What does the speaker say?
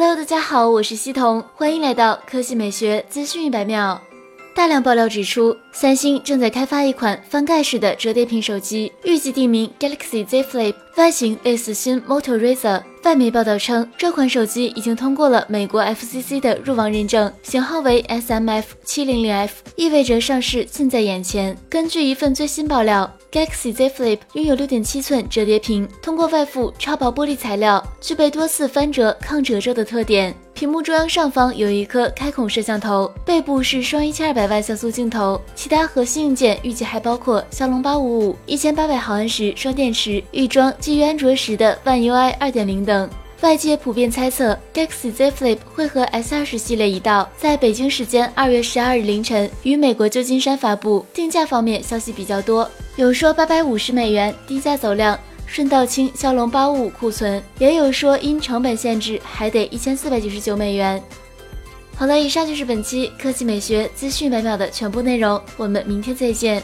Hello，大家好，我是西彤，欢迎来到科技美学资讯一百秒。大量爆料指出，三星正在开发一款翻盖式的折叠屏手机，预计定名 Galaxy Z Flip，外形类似新 Moto Razr。外媒报道称，这款手机已经通过了美国 FCC 的入网认证，型号为 SMF700F，意味着上市近在眼前。根据一份最新爆料，Galaxy Z Flip 拥有6.7寸折叠屏，通过外附超薄玻璃材料，具备多次翻折抗褶皱的特点。屏幕中央上方有一颗开孔摄像头，背部是双一千二百万像素镜头，其他核心硬件预计还包括骁龙八五五、一千八百毫安时双电池、预装基于安卓十的 One UI 二点零等等。外界普遍猜测，Galaxy Z Flip 会和 S 二十系列一道，在北京时间二月十二日凌晨于美国旧金山发布。定价方面消息比较多，有说八百五十美元，低价走量。顺道清骁龙八五五库存，也有说因成本限制还得一千四百九十九美元。好了，以上就是本期科技美学资讯每秒的全部内容，我们明天再见。